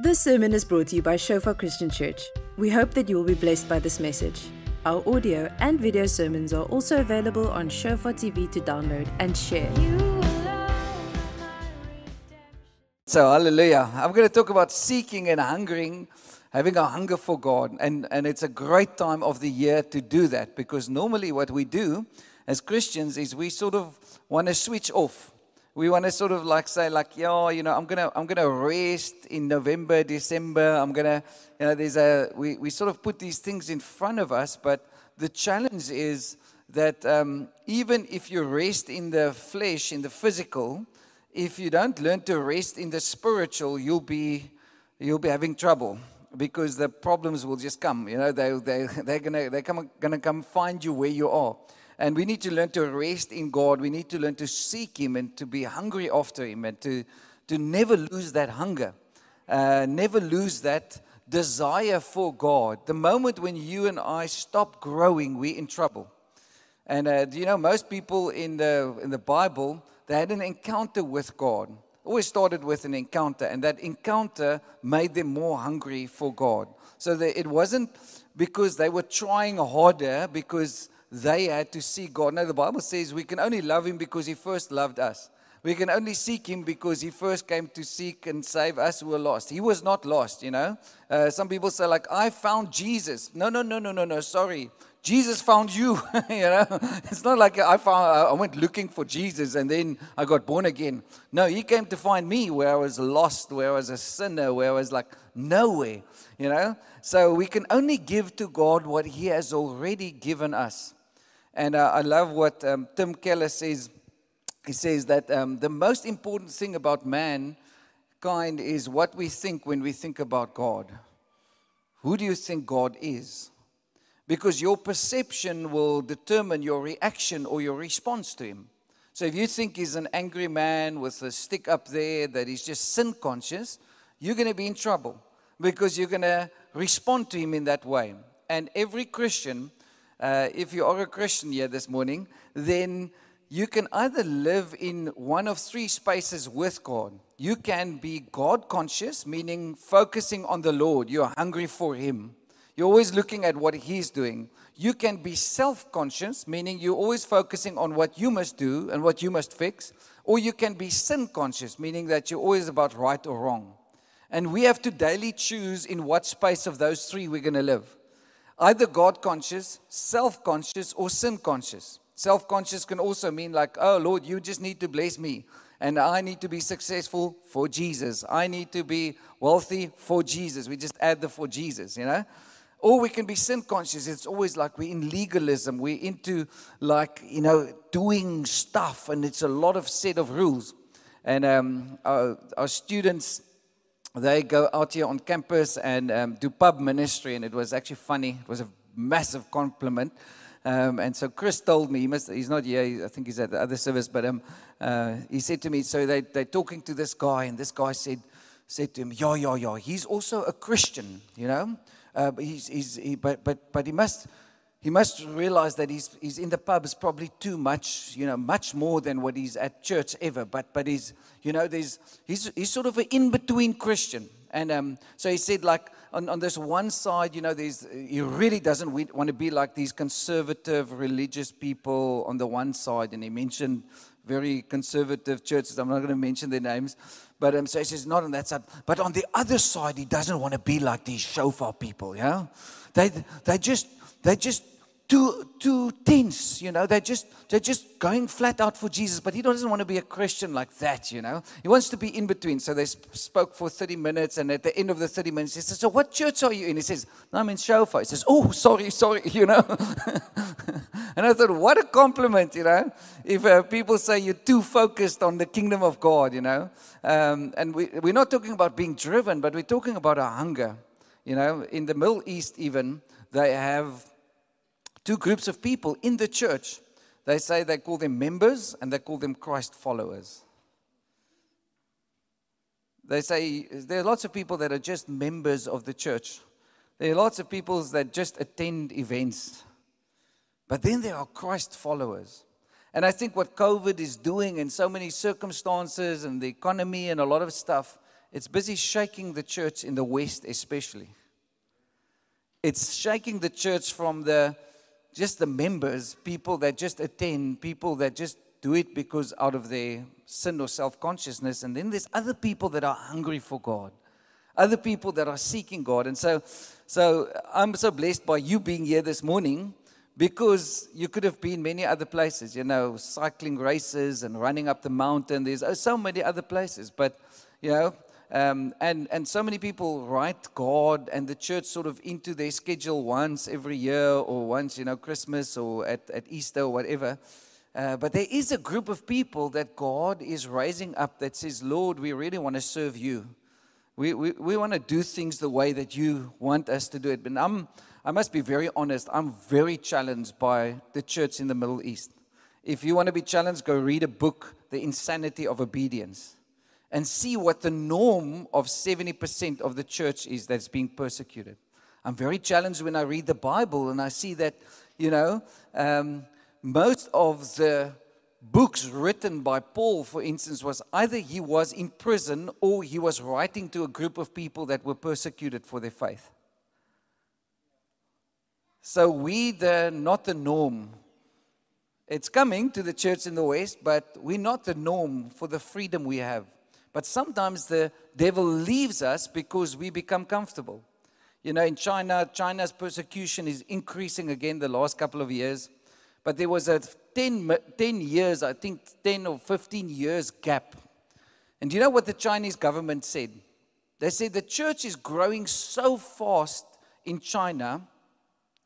This sermon is brought to you by Shofar Christian Church. We hope that you will be blessed by this message. Our audio and video sermons are also available on Shofar TV to download and share. So, hallelujah. I'm going to talk about seeking and hungering, having a hunger for God. And, and it's a great time of the year to do that because normally what we do as Christians is we sort of want to switch off we want to sort of like say like yeah you know i'm gonna i'm gonna rest in november december. I'm gonna you know there's a we, we sort of put these things in front of us but the challenge is that um, even if you rest in the flesh in the physical if you don't learn to rest in the spiritual you'll be you'll be having trouble because the problems will just come. You know they, they, they're gonna they're come, gonna come find you where you are and we need to learn to rest in God. We need to learn to seek Him and to be hungry after Him and to, to never lose that hunger, uh, never lose that desire for God. The moment when you and I stop growing, we're in trouble. And uh, you know, most people in the, in the Bible, they had an encounter with God. Always started with an encounter, and that encounter made them more hungry for God. So that it wasn't because they were trying harder, because they had to seek God. Now, the Bible says we can only love Him because He first loved us. We can only seek Him because He first came to seek and save us who were lost. He was not lost, you know. Uh, some people say, like, I found Jesus. No, no, no, no, no, no, sorry. Jesus found you. you know, it's not like I found. I went looking for Jesus and then I got born again. No, He came to find me where I was lost, where I was a sinner, where I was like nowhere. You know, so we can only give to God what He has already given us. And uh, I love what um, Tim Keller says. He says that um, the most important thing about mankind is what we think when we think about God. Who do you think God is? Because your perception will determine your reaction or your response to Him. So if you think He's an angry man with a stick up there, that He's just sin conscious, you're going to be in trouble because you're going to respond to Him in that way. And every Christian uh, if you are a Christian here this morning, then you can either live in one of three spaces with God. You can be God conscious, meaning focusing on the Lord. You're hungry for Him. You're always looking at what He's doing. You can be self conscious, meaning you're always focusing on what you must do and what you must fix. Or you can be sin conscious, meaning that you're always about right or wrong. And we have to daily choose in what space of those three we're going to live either God conscious, self conscious, or sin conscious. Self conscious can also mean, like, oh Lord, you just need to bless me. And I need to be successful for Jesus. I need to be wealthy for Jesus. We just add the for Jesus, you know? Or we can be sin conscious. It's always like we're in legalism. We're into, like, you know, doing stuff, and it's a lot of set of rules. And um, our, our students, they go out here on campus and um, do pub ministry, and it was actually funny. It was a massive compliment. Um, and so Chris told me, he must, he's not here, I think he's at the other service, but um, uh, he said to me, so they, they're talking to this guy, and this guy said, said to him, yeah, yeah, yeah, he's also a Christian, you know, uh, but, he's, he's, he, but, but, but he must, he must realize that he's, he's in the pubs probably too much, you know, much more than what he's at church ever. But, but he's, you know, there's, he's, he's sort of an in between Christian. And um, so he said, like, on, on this one side, you know, there's, he really doesn't want to be like these conservative religious people on the one side. And he mentioned very conservative churches. I'm not going to mention their names. But um, so he says, not on that side. But on the other side, he doesn't want to be like these shofar people, yeah? They, they just they're just too too tense, you know. They're just they're just going flat out for Jesus, but he doesn't want to be a Christian like that, you know. He wants to be in between. So they spoke for 30 minutes, and at the end of the 30 minutes, he says, "So what church are you in?" He says, no, "I'm in Shofar." He says, "Oh, sorry, sorry," you know. and I thought, what a compliment, you know. If uh, people say you're too focused on the kingdom of God, you know. Um, and we, we're not talking about being driven, but we're talking about a hunger. You know, in the Middle East, even they have two groups of people in the church. They say they call them members and they call them Christ followers. They say there are lots of people that are just members of the church. There are lots of people that just attend events. But then there are Christ followers. And I think what COVID is doing in so many circumstances and the economy and a lot of stuff it's busy shaking the church in the West, especially. It's shaking the church from the just the members, people that just attend, people that just do it because out of their sin or self consciousness. And then there's other people that are hungry for God, other people that are seeking God. And so, so I'm so blessed by you being here this morning because you could have been many other places, you know, cycling races and running up the mountain. There's oh, so many other places. But, you know, um, and, and so many people write God and the church sort of into their schedule once every year or once, you know, Christmas or at, at Easter or whatever. Uh, but there is a group of people that God is raising up that says, Lord, we really want to serve you. We, we, we want to do things the way that you want us to do it. But I'm, I must be very honest, I'm very challenged by the church in the Middle East. If you want to be challenged, go read a book, The Insanity of Obedience and see what the norm of 70% of the church is that's being persecuted. I'm very challenged when I read the Bible and I see that, you know, um, most of the books written by Paul, for instance, was either he was in prison or he was writing to a group of people that were persecuted for their faith. So we, the not the norm. It's coming to the church in the West, but we're not the norm for the freedom we have. But sometimes the devil leaves us because we become comfortable. You know, in China, China's persecution is increasing again the last couple of years. But there was a 10, 10 years, I think 10 or 15 years gap. And you know what the Chinese government said? They said the church is growing so fast in China,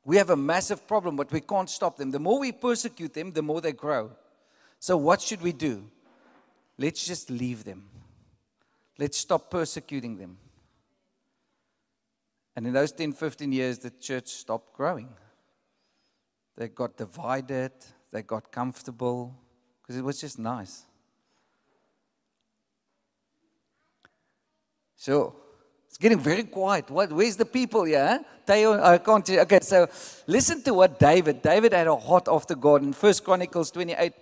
we have a massive problem, but we can't stop them. The more we persecute them, the more they grow. So, what should we do? Let's just leave them. Let's stop persecuting them. And in those 10, 15 years, the church stopped growing. They got divided, they got comfortable, because it was just nice. So, it's getting very quiet. What, where's the people here? Teo, I can't. Okay, so listen to what David. David had a heart after God in First Chronicles 28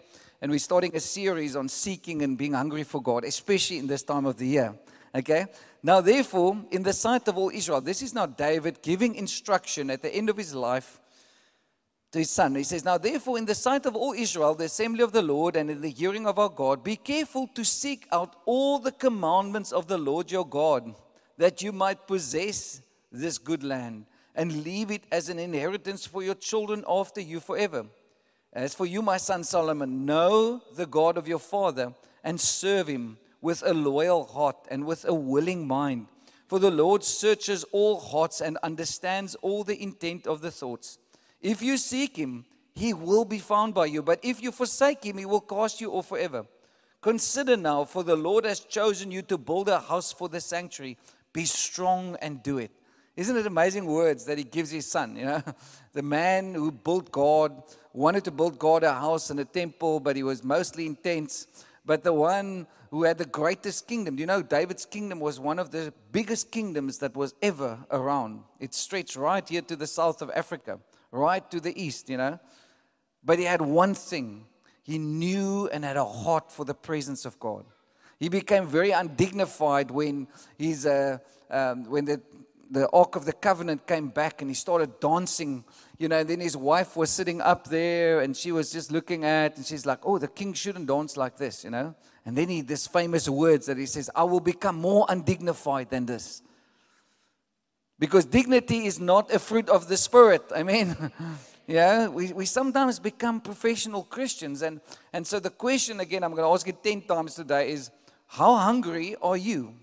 and we're starting a series on seeking and being hungry for God, especially in this time of the year. Okay? Now, therefore, in the sight of all Israel, this is now David giving instruction at the end of his life to his son. He says, Now, therefore, in the sight of all Israel, the assembly of the Lord, and in the hearing of our God, be careful to seek out all the commandments of the Lord your God, that you might possess this good land and leave it as an inheritance for your children after you forever. As for you, my son Solomon, know the God of your father and serve him with a loyal heart and with a willing mind. For the Lord searches all hearts and understands all the intent of the thoughts. If you seek him, he will be found by you. But if you forsake him, he will cast you off forever. Consider now, for the Lord has chosen you to build a house for the sanctuary. Be strong and do it. Isn't it amazing words that he gives his son? You know, the man who built God wanted to build God a house and a temple, but he was mostly intense. But the one who had the greatest kingdom, you know, David's kingdom was one of the biggest kingdoms that was ever around. It stretched right here to the south of Africa, right to the east, you know. But he had one thing he knew and had a heart for the presence of God. He became very undignified when, he's, uh, um, when the the Ark of the Covenant came back and he started dancing, you know, and then his wife was sitting up there and she was just looking at, and she's like, oh, the king shouldn't dance like this, you know. And then he, this famous words that he says, I will become more undignified than this. Because dignity is not a fruit of the spirit. I mean, yeah, we, we sometimes become professional Christians. And, and so the question, again, I'm going to ask it 10 times today is, how hungry are you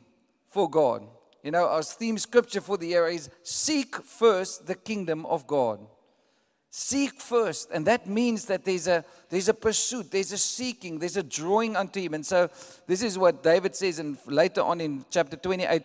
for God? You know, our theme scripture for the year is seek first the kingdom of God. Seek first. And that means that there's a there's a pursuit, there's a seeking, there's a drawing unto him. And so this is what David says and later on in chapter 28.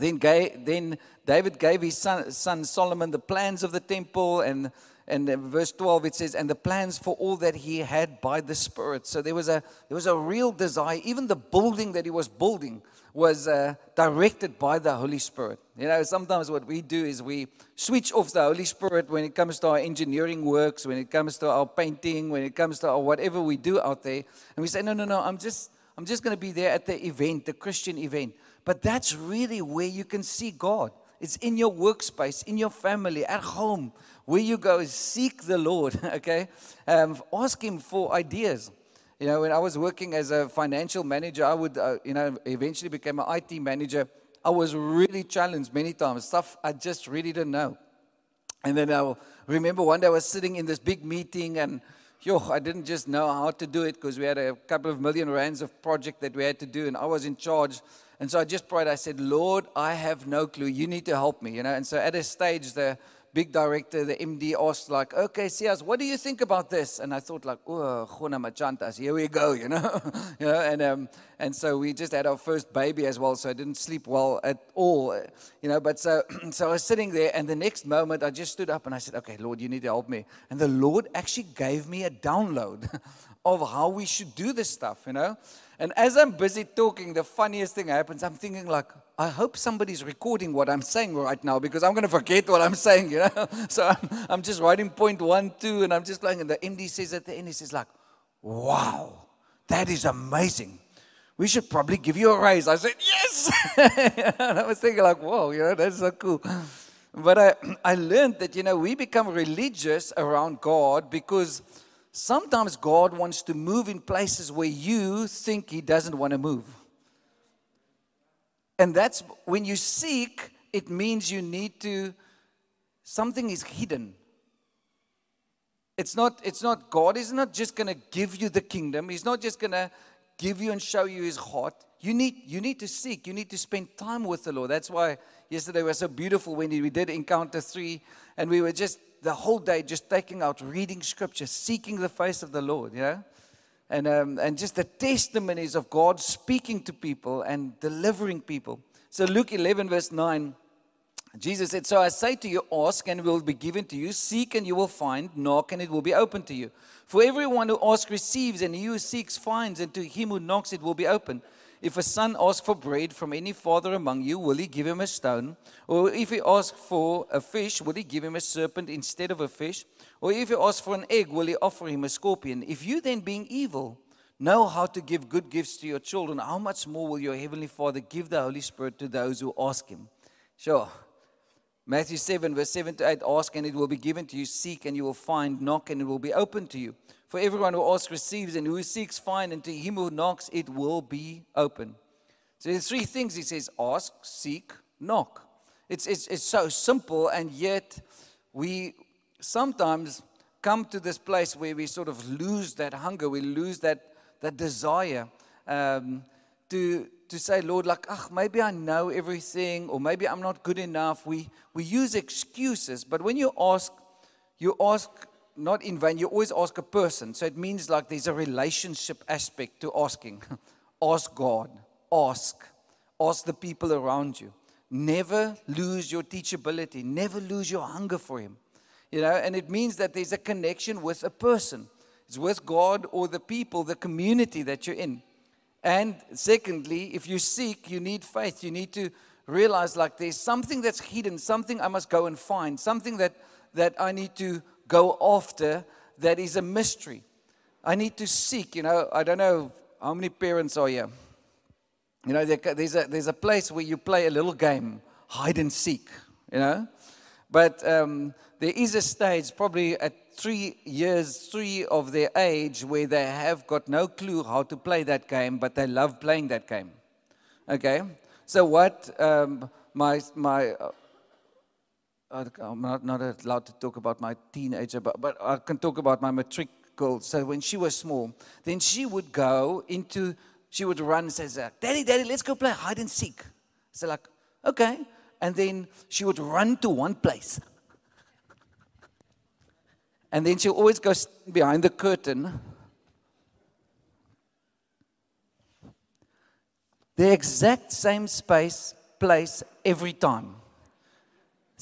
Then, gave, then David gave his son, son Solomon the plans of the temple and and verse 12 it says and the plans for all that he had by the spirit so there was a there was a real desire even the building that he was building was uh, directed by the Holy Spirit. You know, sometimes what we do is we switch off the Holy Spirit when it comes to our engineering works, when it comes to our painting, when it comes to our whatever we do out there, and we say, no, no, no, I'm just, I'm just going to be there at the event, the Christian event. But that's really where you can see God. It's in your workspace, in your family, at home. Where you go, seek the Lord, okay? Um, ask Him for ideas. You know, when I was working as a financial manager, I would, uh, you know, eventually became an IT manager. I was really challenged many times, stuff I just really didn't know. And then I remember one day I was sitting in this big meeting and yo, I didn't just know how to do it because we had a couple of million rands of project that we had to do and I was in charge. And so I just prayed, I said, Lord, I have no clue. You need to help me, you know. And so at a stage, the big director, the MD, asked, like, okay, Sias, what do you think about this? And I thought, like, oh, Machantas, here we go, you know. you know and, um, and so we just had our first baby as well, so I didn't sleep well at all, you know. But so, so I was sitting there, and the next moment I just stood up and I said, okay, Lord, you need to help me. And the Lord actually gave me a download of how we should do this stuff, you know. And as I'm busy talking, the funniest thing happens. I'm thinking, like, I hope somebody's recording what I'm saying right now because I'm going to forget what I'm saying, you know. So I'm, I'm just writing point one, two, and I'm just going, and the MD says at the end, he says, like, wow, that is amazing. We should probably give you a raise. I said, yes. and I was thinking, like, whoa, you know, that's so cool. But I, I learned that, you know, we become religious around God because sometimes God wants to move in places where you think He doesn't want to move. And that's when you seek, it means you need to, something is hidden. It's not, it's not, God is not just going to give you the kingdom. He's not just going to give you and show you his heart. You need, you need to seek. You need to spend time with the Lord. That's why yesterday was so beautiful when we did Encounter 3 and we were just the whole day just taking out, reading scripture, seeking the face of the Lord, you know? And, um, and just the testimonies of God speaking to people and delivering people. So, Luke 11, verse 9, Jesus said, So I say to you, ask and it will be given to you, seek and you will find, knock and it will be open to you. For everyone who asks receives, and he who seeks finds, and to him who knocks it will be open. If a son asks for bread from any father among you, will he give him a stone? Or if he asks for a fish, will he give him a serpent instead of a fish? Or if he asks for an egg, will he offer him a scorpion? If you then, being evil, know how to give good gifts to your children, how much more will your heavenly Father give the Holy Spirit to those who ask him? Sure. Matthew 7, verse 7 to 8 Ask and it will be given to you, seek and you will find, knock and it will be open to you. For everyone who asks receives, and who seeks finds, and to him who knocks it will be open. So there's three things he says ask, seek, knock. It's, it's, it's so simple, and yet we sometimes come to this place where we sort of lose that hunger, we lose that, that desire um, to, to say, Lord, like, ah, maybe I know everything, or maybe I'm not good enough. We, we use excuses, but when you ask, you ask not in vain. You always ask a person. So it means like there's a relationship aspect to asking. ask God. Ask. Ask the people around you. Never lose your teachability. Never lose your hunger for Him. You know, and it means that there's a connection with a person. It's with God or the people, the community that you're in. And secondly, if you seek, you need faith. You need to realize like there's something that's hidden, something I must go and find, something that, that I need to go after that is a mystery. I need to seek, you know, I don't know how many parents are here. You know, there's a, there's a place where you play a little game, hide and seek, you know. But um, there is a stage, probably at three years, three of their age, where they have got no clue how to play that game, but they love playing that game. Okay? So, what um, my, my Uh, I'm not, not allowed to talk about my teenager, but, but I can talk about my matric girl. So when she was small, then she would go into, she would run and says, Daddy, Daddy, let's go play hide and seek. So like, okay. And then she would run to one place. And then she always goes behind the curtain. The exact same space, place every time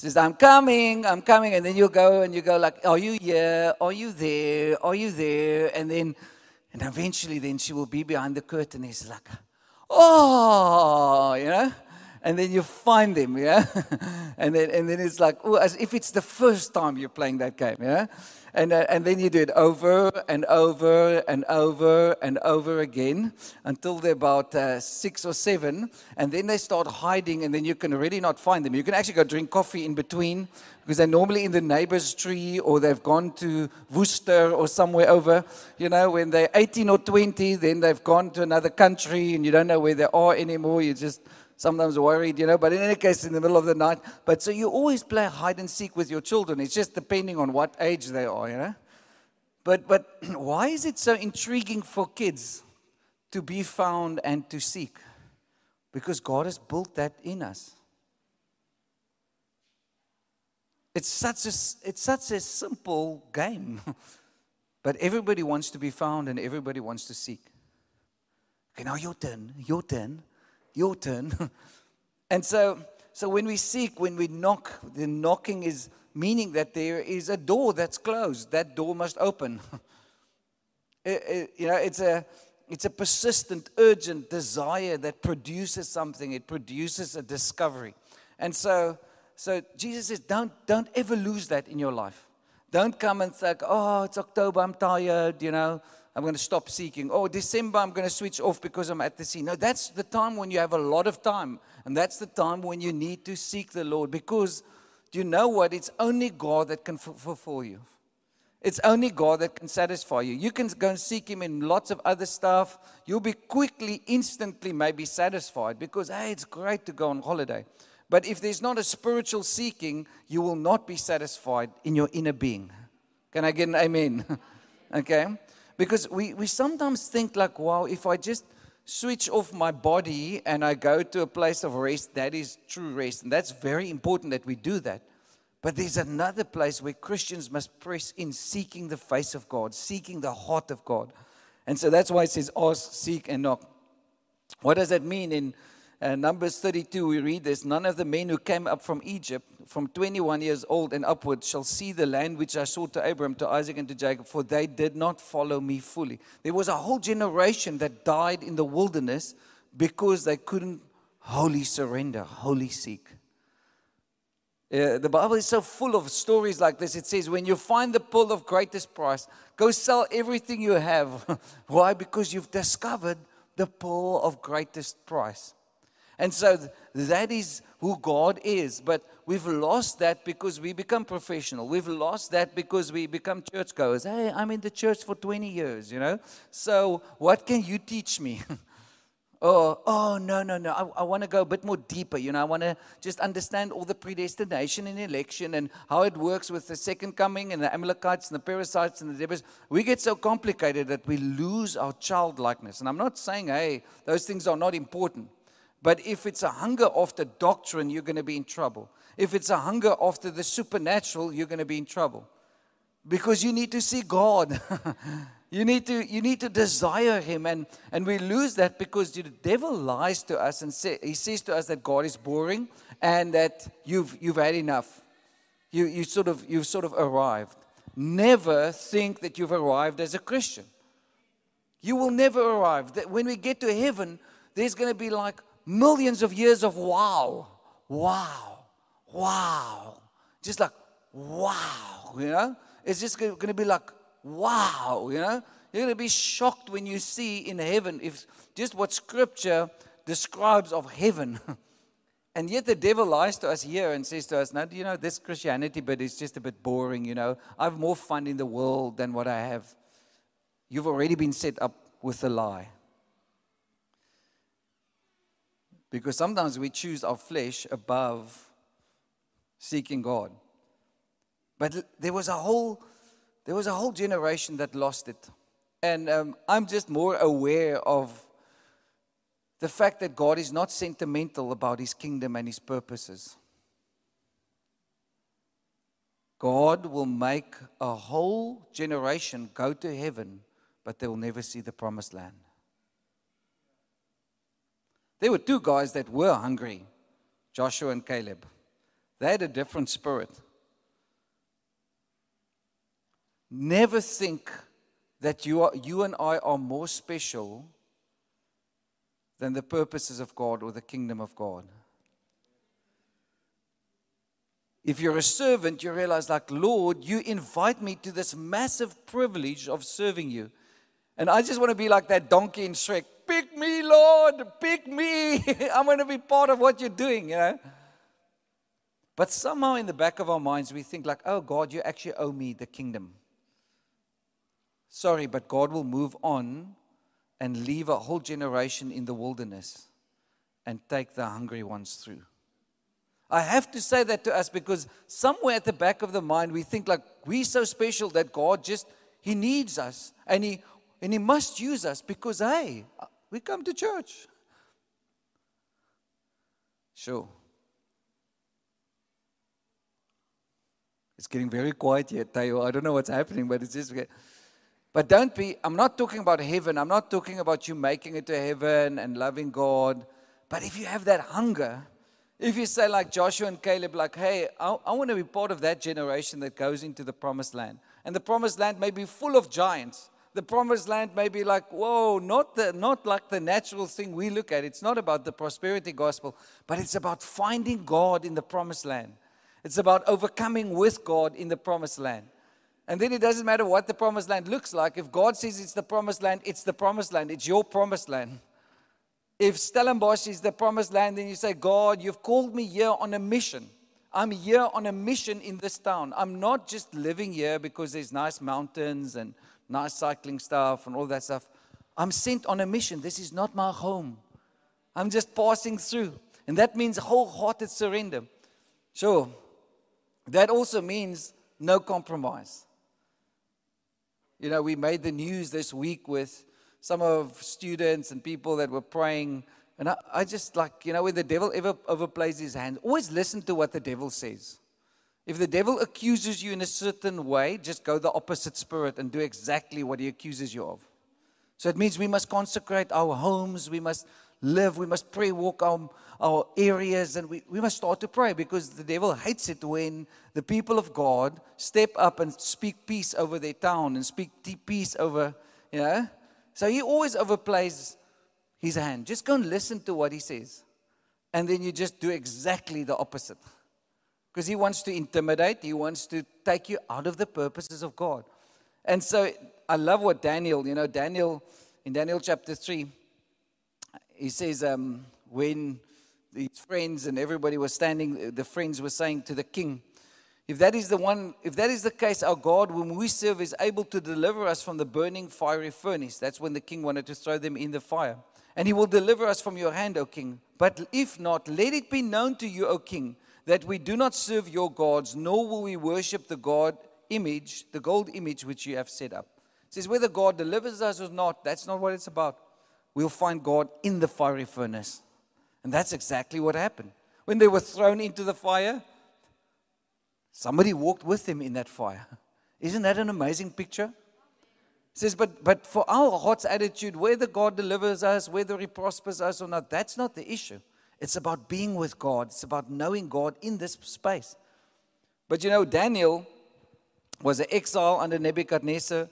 says, I'm coming, I'm coming. And then you go and you go like, are you here? Are you there? Are you there? And then, and eventually then she will be behind the curtain. He's like, oh, you know? and then you find them, yeah? and, then, and then it's like, oh, as if it's the first time you're playing that game, yeah? And, uh, and then you do it over and over and over and over again until they're about uh, six or seven. And then they start hiding, and then you can really not find them. You can actually go drink coffee in between because they're normally in the neighbor's tree or they've gone to Worcester or somewhere over. You know, when they're 18 or 20, then they've gone to another country and you don't know where they are anymore. You just sometimes worried, you know, but in any case, in the middle of the night. But so you always play hide and seek with your children. It's just depending on what age they are, you know. But, but why is it so intriguing for kids to be found and to seek? Because God has built that in us. It's such a, it's such a simple game. but everybody wants to be found and everybody wants to seek. Okay, now your turn, your turn your turn. and so, so when we seek, when we knock, the knocking is meaning that there is a door that's closed. That door must open. it, it, you know, it's a, it's a persistent, urgent desire that produces something. It produces a discovery. And so, so Jesus says, don't, don't ever lose that in your life. Don't come and think, oh, it's October, I'm tired, you know. I'm going to stop seeking. Oh, December, I'm going to switch off because I'm at the sea. No, that's the time when you have a lot of time. And that's the time when you need to seek the Lord because do you know what? It's only God that can fulfill you. It's only God that can satisfy you. You can go and seek Him in lots of other stuff. You'll be quickly, instantly, maybe satisfied because, hey, it's great to go on holiday. But if there's not a spiritual seeking, you will not be satisfied in your inner being. Can I get an amen? okay? Because we, we sometimes think, like, wow, if I just switch off my body and I go to a place of rest, that is true rest. And that's very important that we do that. But there's another place where Christians must press in seeking the face of God, seeking the heart of God. And so that's why it says ask, seek, and knock. What does that mean in uh, Numbers 32, we read this None of the men who came up from Egypt, from 21 years old and upward, shall see the land which I saw to Abraham, to Isaac, and to Jacob, for they did not follow me fully. There was a whole generation that died in the wilderness because they couldn't wholly surrender, wholly seek. Uh, the Bible is so full of stories like this. It says, when you find the pearl of greatest price, go sell everything you have. Why? Because you've discovered the pearl of greatest price. And so that is who God is. But we've lost that because we become professional. We've lost that because we become churchgoers. Hey, I'm in the church for 20 years, you know. So what can you teach me? oh, oh, no, no, no. I, I want to go a bit more deeper. You know, I want to just understand all the predestination and election and how it works with the second coming and the Amalekites and the parasites and the devils. We get so complicated that we lose our childlikeness. And I'm not saying, hey, those things are not important. But if it's a hunger after doctrine, you're going to be in trouble. If it's a hunger after the supernatural, you're going to be in trouble. Because you need to see God. you, need to, you need to desire Him. And, and we lose that because the devil lies to us and say, he says to us that God is boring and that you've, you've had enough. You, you sort of, you've sort of arrived. Never think that you've arrived as a Christian. You will never arrive. When we get to heaven, there's going to be like, millions of years of wow, wow, wow. Just like, wow, you know? It's just going to be like, wow, you know? You're going to be shocked when you see in heaven if just what scripture describes of heaven. and yet the devil lies to us here and says to us, now, you know, this Christianity, but it's just a bit boring, you know? I have more fun in the world than what I have. You've already been set up with a lie. Because sometimes we choose our flesh above seeking God. But there was a whole, there was a whole generation that lost it. And um, I'm just more aware of the fact that God is not sentimental about his kingdom and his purposes. God will make a whole generation go to heaven, but they will never see the promised land. There were two guys that were hungry Joshua and Caleb. They had a different spirit. Never think that you, are, you and I are more special than the purposes of God or the kingdom of God. If you're a servant, you realize, like, Lord, you invite me to this massive privilege of serving you. And I just want to be like that donkey in Shrek. Pick me, Lord, pick me. I'm going to be part of what you're doing, you know. But somehow in the back of our minds, we think, like, oh, God, you actually owe me the kingdom. Sorry, but God will move on and leave a whole generation in the wilderness and take the hungry ones through. I have to say that to us because somewhere at the back of the mind we think like we're so special that God just he needs us and he and he must use us because hey, we come to church. Sure. It's getting very quiet here, Tayo. I don't know what's happening, but it's just but don't be, I'm not talking about heaven. I'm not talking about you making it to heaven and loving God. But if you have that hunger, if you say, like Joshua and Caleb, like, hey, I, I want to be part of that generation that goes into the promised land. And the promised land may be full of giants. The promised land may be like, whoa, not, the, not like the natural thing we look at. It's not about the prosperity gospel, but it's about finding God in the promised land. It's about overcoming with God in the promised land. And then it doesn't matter what the promised land looks like. If God says it's the promised land, it's the promised land. It's your promised land. If Stellenbosch is the promised land, then you say, God, you've called me here on a mission. I'm here on a mission in this town. I'm not just living here because there's nice mountains and nice cycling stuff and all that stuff. I'm sent on a mission. This is not my home. I'm just passing through. And that means wholehearted surrender. Sure. That also means no compromise. You know, we made the news this week with some of students and people that were praying. And I, I just like, you know, when the devil ever overplays his hand, always listen to what the devil says. If the devil accuses you in a certain way, just go the opposite spirit and do exactly what he accuses you of. So it means we must consecrate our homes, we must live, we must pray, walk our, our areas, and we, we must start to pray because the devil hates it when the people of God step up and speak peace over their town and speak peace over, you know. So he always overplays his hand. Just go and listen to what he says. And then you just do exactly the opposite. Because he wants to intimidate, he wants to take you out of the purposes of God. And so I love what Daniel, you know, Daniel, in Daniel chapter 3, he says, um, when his friends and everybody was standing, the friends were saying to the king, if that is the one, if that is the case, our God, whom we serve, is able to deliver us from the burning fiery furnace. That's when the king wanted to throw them in the fire. And he will deliver us from your hand, O king. But if not, let it be known to you, O king, that we do not serve your gods, nor will we worship the God image, the gold image which you have set up. It says whether God delivers us or not, that's not what it's about we'll find God in the fiery furnace. And that's exactly what happened. When they were thrown into the fire, somebody walked with them in that fire. Isn't that an amazing picture? It says, but, but for our heart's attitude, whether God delivers us, whether He prospers us or not, that's not the issue. It's about being with God, it's about knowing God in this space. But you know, Daniel was an exile under Nebuchadnezzar.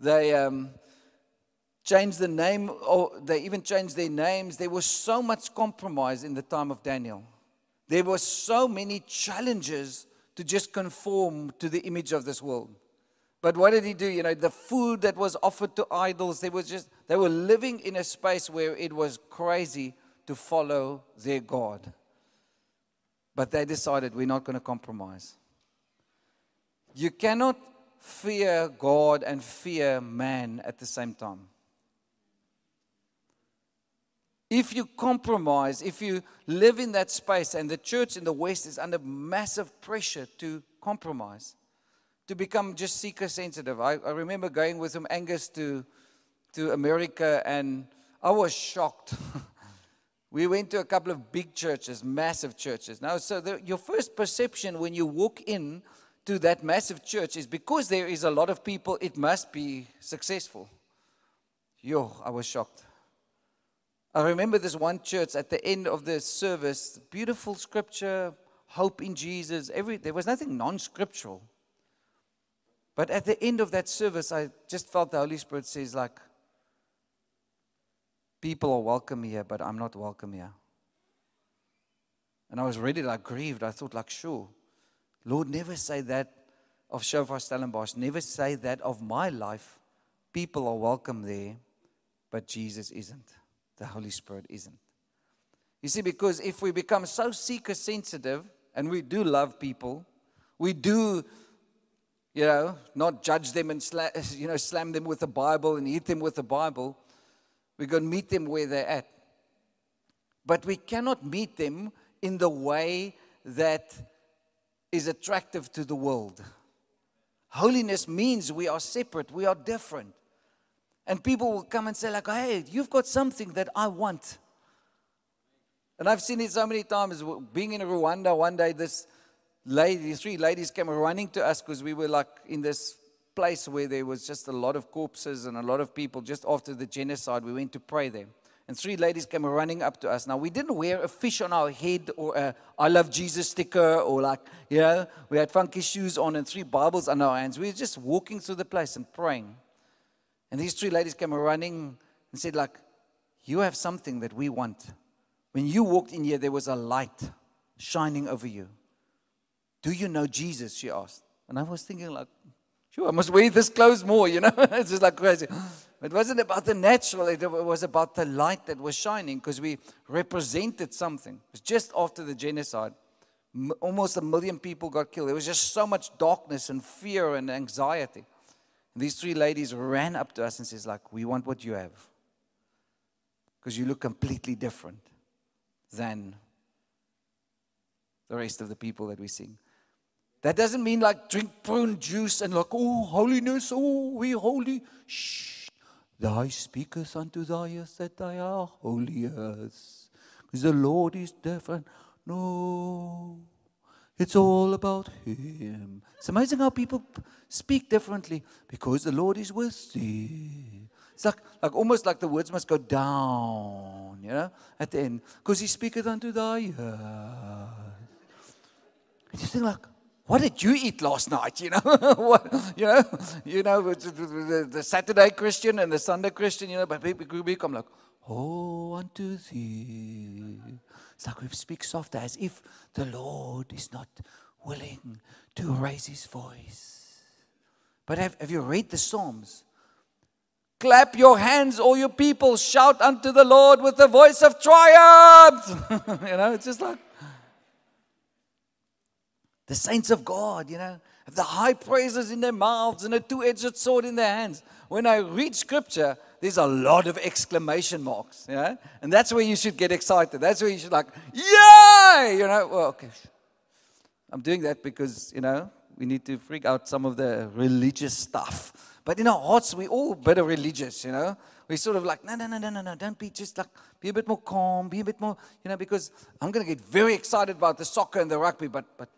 They, um, changed the name, or they even changed their names. There was so much compromise in the time of Daniel. There were so many challenges to just conform to the image of this world. But what did he do? You know, the food that was offered to idols, they were just they were living in a space where it was crazy to follow their God. But they decided we're not going to compromise. You cannot fear God and fear man at the same time. If you compromise, if you live in that space, and the church in the West is under massive pressure to compromise, to become just seeker sensitive. I, I remember going with some Angus, to, to America, and I was shocked. we went to a couple of big churches, massive churches. Now, so the, your first perception when you walk in to that massive church is because there is a lot of people, it must be successful. Yo, I was shocked. I remember this one church at the end of the service, beautiful scripture, hope in Jesus. Every, there was nothing non scriptural. But at the end of that service, I just felt the Holy Spirit says, like, people are welcome here, but I'm not welcome here. And I was really like grieved. I thought, like, sure, Lord, never say that of Shofar Stellenbosch. Never say that of my life. People are welcome there, but Jesus isn't. The Holy Spirit isn't. You see, because if we become so seeker sensitive and we do love people, we do, you know, not judge them and sla- you know, slam them with the Bible and hit them with the Bible. We're going to meet them where they're at. But we cannot meet them in the way that is attractive to the world. Holiness means we are separate, we are different. And people will come and say, like, hey, you've got something that I want. And I've seen it so many times. Being in Rwanda one day, this lady, three ladies came running to us because we were like in this place where there was just a lot of corpses and a lot of people just after the genocide. We went to pray there. And three ladies came running up to us. Now, we didn't wear a fish on our head or a I love Jesus sticker or like, you know, we had funky shoes on and three Bibles on our hands. We were just walking through the place and praying. And these three ladies came running and said, like, you have something that we want. When you walked in here, there was a light shining over you. Do you know Jesus? She asked. And I was thinking, like, sure, I must wear this clothes more, you know? it's just like crazy. It wasn't about the natural, it was about the light that was shining because we represented something. It was just after the genocide. Almost a million people got killed. There was just so much darkness and fear and anxiety. And these three ladies ran up to us and says, like, we want what you have. Because you look completely different than the rest of the people that we sing. That doesn't mean like drink prune juice and like, oh, holiness, oh, we holy. Shh. Thy speaketh unto thy earth that thy are holiest. Because the Lord is different. No. It's all about Him. It's amazing how people speak differently because the Lord is with thee. It's like, like almost like the words must go down, you know, at the end. Because He speaketh unto thy earth. And you think like, what did you eat last night? You know, what, you know, you know, the, Saturday Christian and the Sunday Christian. You know, but people become like, oh, unto thee. It's like we speak softer, as if the Lord is not willing to raise His voice. But have, have you read the Psalms? Clap your hands, all you people, shout unto the Lord with the voice of triumph. you know, it's just like the saints of God, you know, have the high praises in their mouths and a two edged sword in their hands. When I read scripture, there's a lot of exclamation marks, you know, and that's where you should get excited. That's where you should, like, yay! You know, well, okay. I'm doing that because, you know, we need to freak out some of the religious stuff. But in our hearts, we all better religious, you know. We sort of like, no, no, no, no, no, no, don't be just like, be a bit more calm, be a bit more, you know, because I'm going to get very excited about the soccer and the rugby, but, but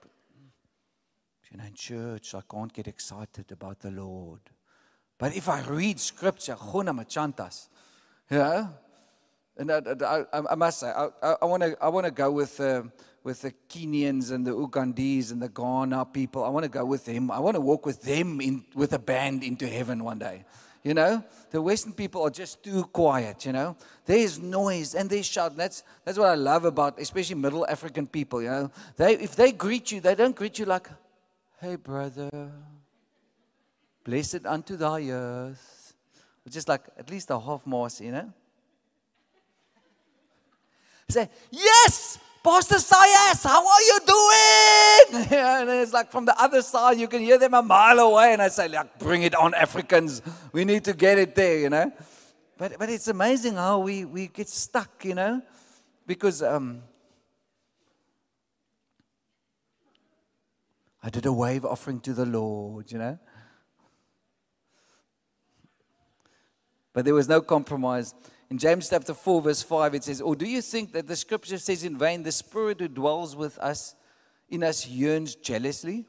in church, I can't get excited about the Lord. But if I read scripture, Gona Machantas, yeah, and I, I, I must say, I, want to I wanna go with, uh, with the Kenyans and the Ugandese and the Ghana people. I want to go with them. I want to walk with them in, with a band into heaven one day. You know, the Western people are just too quiet. You know, there's noise and they shout. That's that's what I love about, especially Middle African people. You know, they if they greet you, they don't greet you like, Hey, brother, blessed unto thy earth. Just like at least a half mass, you know? Say, Yes, Pastor Sayas, how are you doing? and it's like from the other side, you can hear them a mile away. And I say, like, bring it on, Africans. We need to get it there, you know? But, but it's amazing how we, we get stuck, you know? Because um, I did a wave offering to the Lord, you know. But there was no compromise. In James chapter 4, verse 5, it says, Or do you think that the scripture says in vain, the Spirit who dwells with us in us yearns jealously?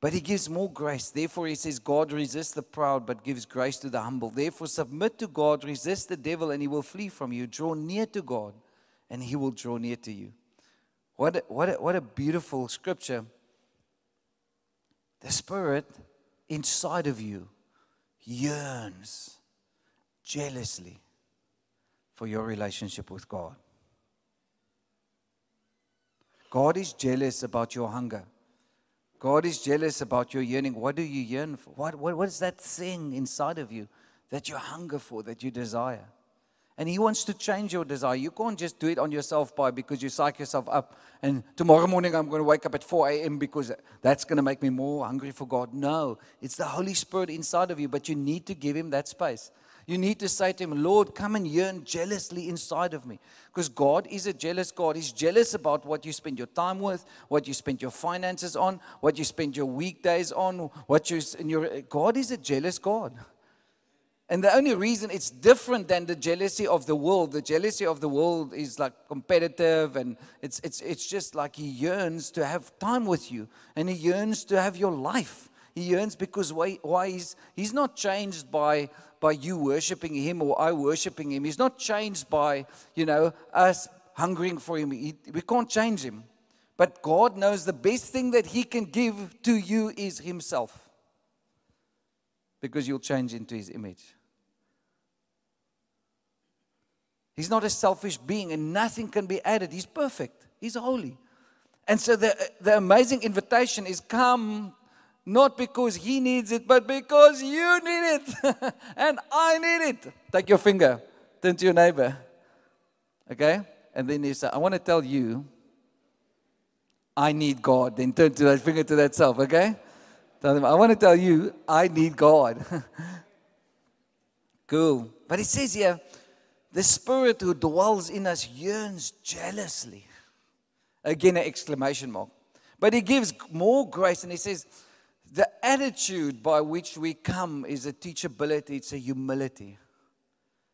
But he gives more grace. Therefore, he says, God resists the proud, but gives grace to the humble. Therefore, submit to God, resist the devil, and he will flee from you. Draw near to God, and he will draw near to you. What a, what a, what a beautiful scripture the Spirit inside of you yearns jealously for your relationship with God. God is jealous about your hunger. God is jealous about your yearning. What do you yearn for? What, what, what is that thing inside of you that you hunger for, that you desire? And He wants to change your desire. You can't just do it on yourself by because you psych yourself up and tomorrow morning I'm going to wake up at 4 a.m. because that's going to make me more hungry for God. No, it's the Holy Spirit inside of you, but you need to give Him that space. You need to say to him, Lord, come and yearn jealously inside of me. Because God is a jealous God. He's jealous about what you spend your time with, what you spend your finances on, what you spend your weekdays on, what you in your God is a jealous God. And the only reason it's different than the jealousy of the world, the jealousy of the world is like competitive and it's, it's, it's just like he yearns to have time with you and he yearns to have your life. He yearns because why, why he's, he's not changed by, by you worshiping him or I worshiping him. He's not changed by, you know, us hungering for him. He, we can't change him. But God knows the best thing that he can give to you is himself. Because you'll change into his image. He's not a selfish being and nothing can be added. He's perfect. He's holy. And so the, the amazing invitation is come not because he needs it, but because you need it. and I need it. Take your finger, turn to your neighbor. Okay? And then you say, I want to tell you, I need God. Then turn to that finger to that self, okay? Tell them, I want to tell you, I need God. cool. But it says here, the spirit who dwells in us yearns jealously. Again, an exclamation mark. But he gives more grace and he says, the attitude by which we come is a teachability, it's a humility.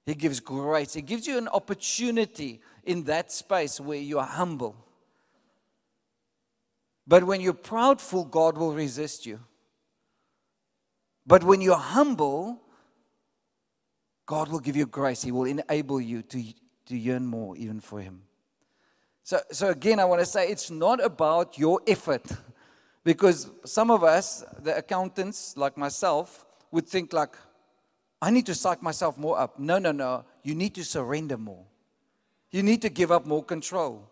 He gives grace, He gives you an opportunity in that space where you are humble. But when you're proudful, God will resist you. But when you're humble, God will give you grace. He will enable you to, to yearn more, even for Him. So, so again, I want to say it's not about your effort. Because some of us, the accountants like myself, would think like, I need to psych myself more up. No, no, no. You need to surrender more. You need to give up more control.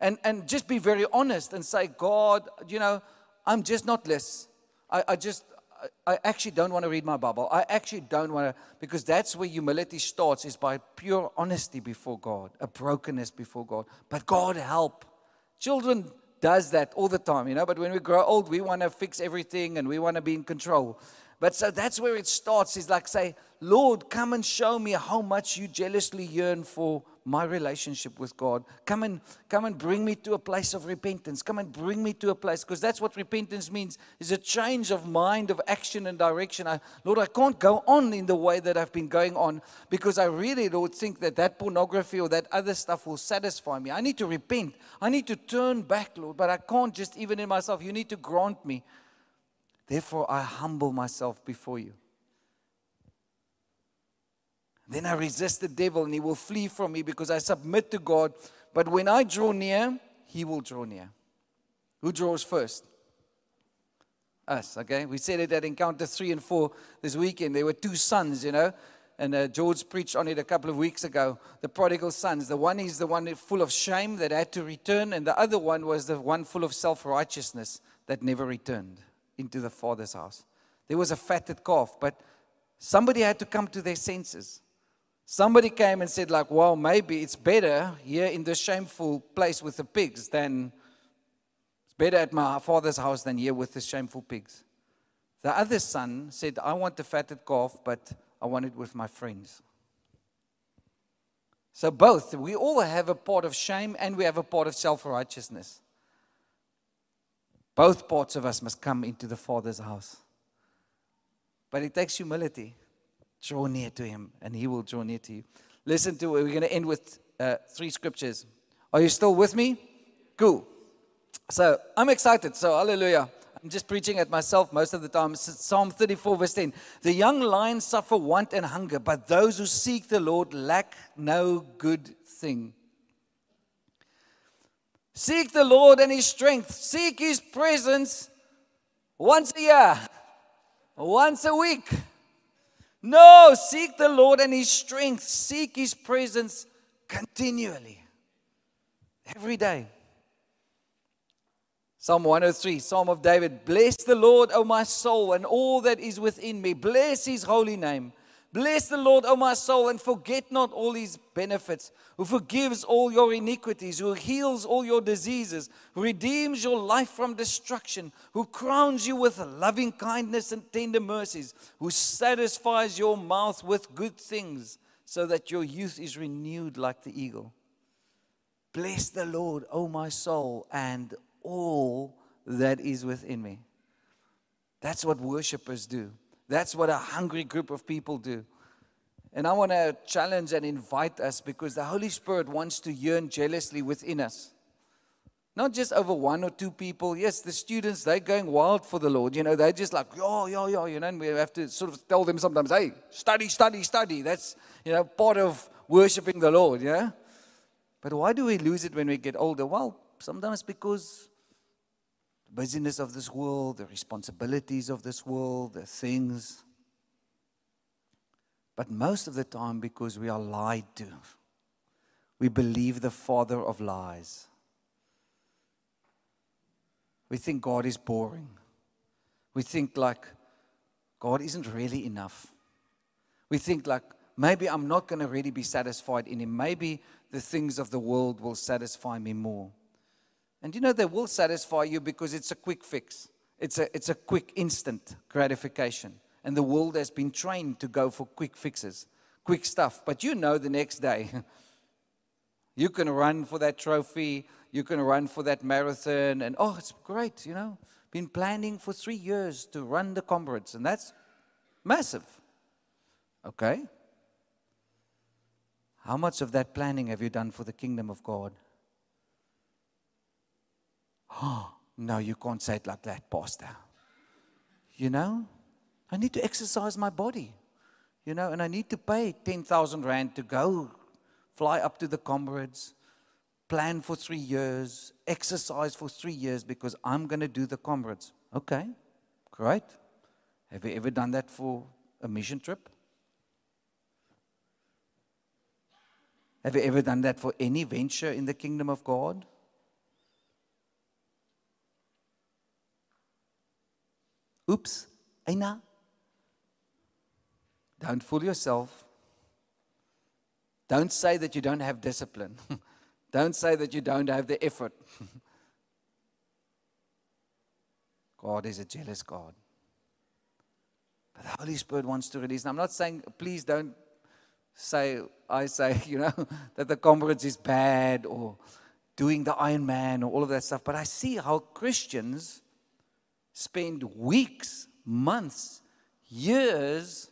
And, and just be very honest and say, God, you know, I'm just not less. I, I just, I actually don't want to read my Bible. I actually don't want to, because that's where humility starts, is by pure honesty before God, a brokenness before God. But God, help. Children does that all the time, you know. But when we grow old, we want to fix everything and we want to be in control. But so that's where it starts. Is like say, Lord, come and show me how much you jealously yearn for my relationship with God. Come and come and bring me to a place of repentance. Come and bring me to a place because that's what repentance means is a change of mind, of action and direction. I, Lord, I can't go on in the way that I've been going on because I really, Lord, think that that pornography or that other stuff will satisfy me. I need to repent. I need to turn back, Lord, but I can't just even in myself. You need to grant me. Therefore, I humble myself before you. Then I resist the devil and he will flee from me because I submit to God. But when I draw near, he will draw near. Who draws first? Us, okay? We said it at Encounter 3 and 4 this weekend. There were two sons, you know, and uh, George preached on it a couple of weeks ago. The prodigal sons. The one is the one full of shame that had to return, and the other one was the one full of self righteousness that never returned into the father's house. There was a fatted calf, but somebody had to come to their senses. Somebody came and said, like, well, maybe it's better here in this shameful place with the pigs than it's better at my father's house than here with the shameful pigs. The other son said, I want the fatted calf, but I want it with my friends. So, both, we all have a part of shame and we have a part of self righteousness. Both parts of us must come into the Father's house. But it takes humility. Draw near to him, and he will draw near to you. Listen to it. We're going to end with uh, three scriptures. Are you still with me? Cool. So I'm excited. So, hallelujah. I'm just preaching at myself most of the time. Psalm 34, verse 10. The young lions suffer want and hunger, but those who seek the Lord lack no good thing. Seek the Lord and his strength. Seek his presence once a year, once a week no, seek the Lord and His strength. Seek His presence continually, every day. Psalm 103, Psalm of David. Bless the Lord, O my soul, and all that is within me. Bless his holy name. Bless the Lord, O my soul, and forget not all his benefits, who forgives all your iniquities, who heals all your diseases, who redeems your life from destruction, who crowns you with loving kindness and tender mercies, who satisfies your mouth with good things, so that your youth is renewed like the eagle. Bless the Lord, O my soul, and all that is within me. That's what worshipers do. That's what a hungry group of people do. And I want to challenge and invite us because the Holy Spirit wants to yearn jealously within us. Not just over one or two people. Yes, the students, they're going wild for the Lord. You know, they're just like, yo, yo, yo, you know, and we have to sort of tell them sometimes, hey, study, study, study. That's, you know, part of worshiping the Lord, yeah? But why do we lose it when we get older? Well, sometimes because busyness of this world, the responsibilities of this world, the things. But most of the time, because we are lied to, we believe the father of lies. We think God is boring. We think like God isn't really enough. We think like maybe I'm not going to really be satisfied in Him. Maybe the things of the world will satisfy me more. And you know, they will satisfy you because it's a quick fix, it's a, it's a quick, instant gratification. And the world has been trained to go for quick fixes, quick stuff. But you know, the next day, you can run for that trophy, you can run for that marathon, and oh, it's great, you know. Been planning for three years to run the Comrades, and that's massive. Okay? How much of that planning have you done for the kingdom of God? Oh, no, you can't say it like that, Pastor. You know, I need to exercise my body, you know, and I need to pay 10,000 Rand to go fly up to the comrades, plan for three years, exercise for three years because I'm going to do the comrades. Okay, great. Have you ever done that for a mission trip? Have you ever done that for any venture in the kingdom of God? Oops, Aina. Don't fool yourself. Don't say that you don't have discipline. don't say that you don't have the effort. God is a jealous God. But the Holy Spirit wants to release. And I'm not saying, please don't say, I say, you know, that the conference is bad or doing the Iron Man or all of that stuff. But I see how Christians spend weeks, months, years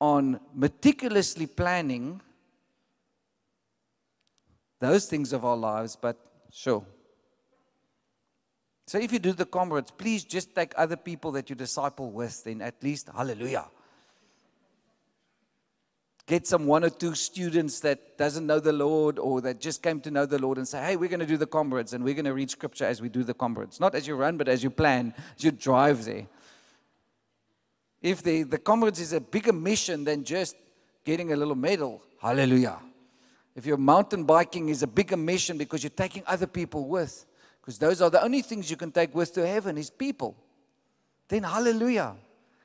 on meticulously planning those things of our lives, but sure. So if you do the comrades, please just take other people that you disciple with, then at least, hallelujah get some one or two students that doesn't know the Lord or that just came to know the Lord and say, hey, we're going to do the comrades and we're going to read scripture as we do the comrades. Not as you run, but as you plan, as you drive there. If the, the comrades is a bigger mission than just getting a little medal, hallelujah. If your mountain biking is a bigger mission because you're taking other people with, because those are the only things you can take with to heaven is people, then hallelujah.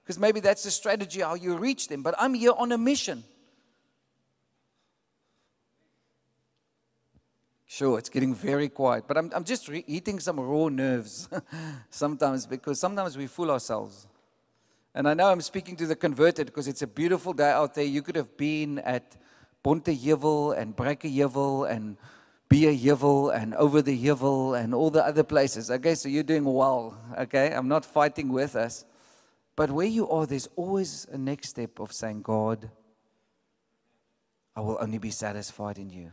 Because maybe that's the strategy how you reach them. But I'm here on a mission. Sure, it's getting very quiet, but I'm, I'm just re- eating some raw nerves sometimes because sometimes we fool ourselves. And I know I'm speaking to the converted because it's a beautiful day out there. You could have been at Ponte Pontejevel and Brekejevel and Beerjevel and Over the Jevel and all the other places. Okay, so you're doing well. Okay, I'm not fighting with us. But where you are, there's always a next step of saying, God, I will only be satisfied in you.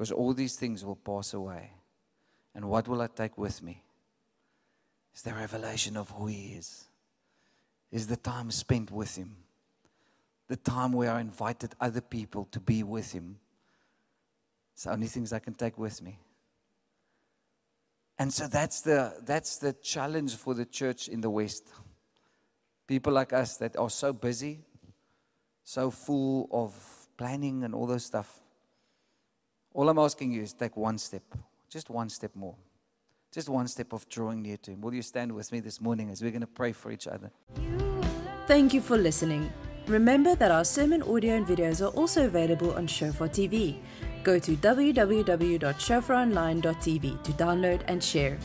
Because all these things will pass away. And what will I take with me? Is the revelation of who He is, is the time spent with Him, the time where I invited other people to be with Him. It's the only things I can take with me. And so that's the, that's the challenge for the church in the West. People like us that are so busy, so full of planning and all those stuff. All I'm asking you is take one step, just one step more. just one step of drawing near to Him. Will you stand with me this morning as we're going to pray for each other? Thank you for listening. Remember that our sermon audio and videos are also available on Shofar TV. Go to www.shofaronline.tv to download and share.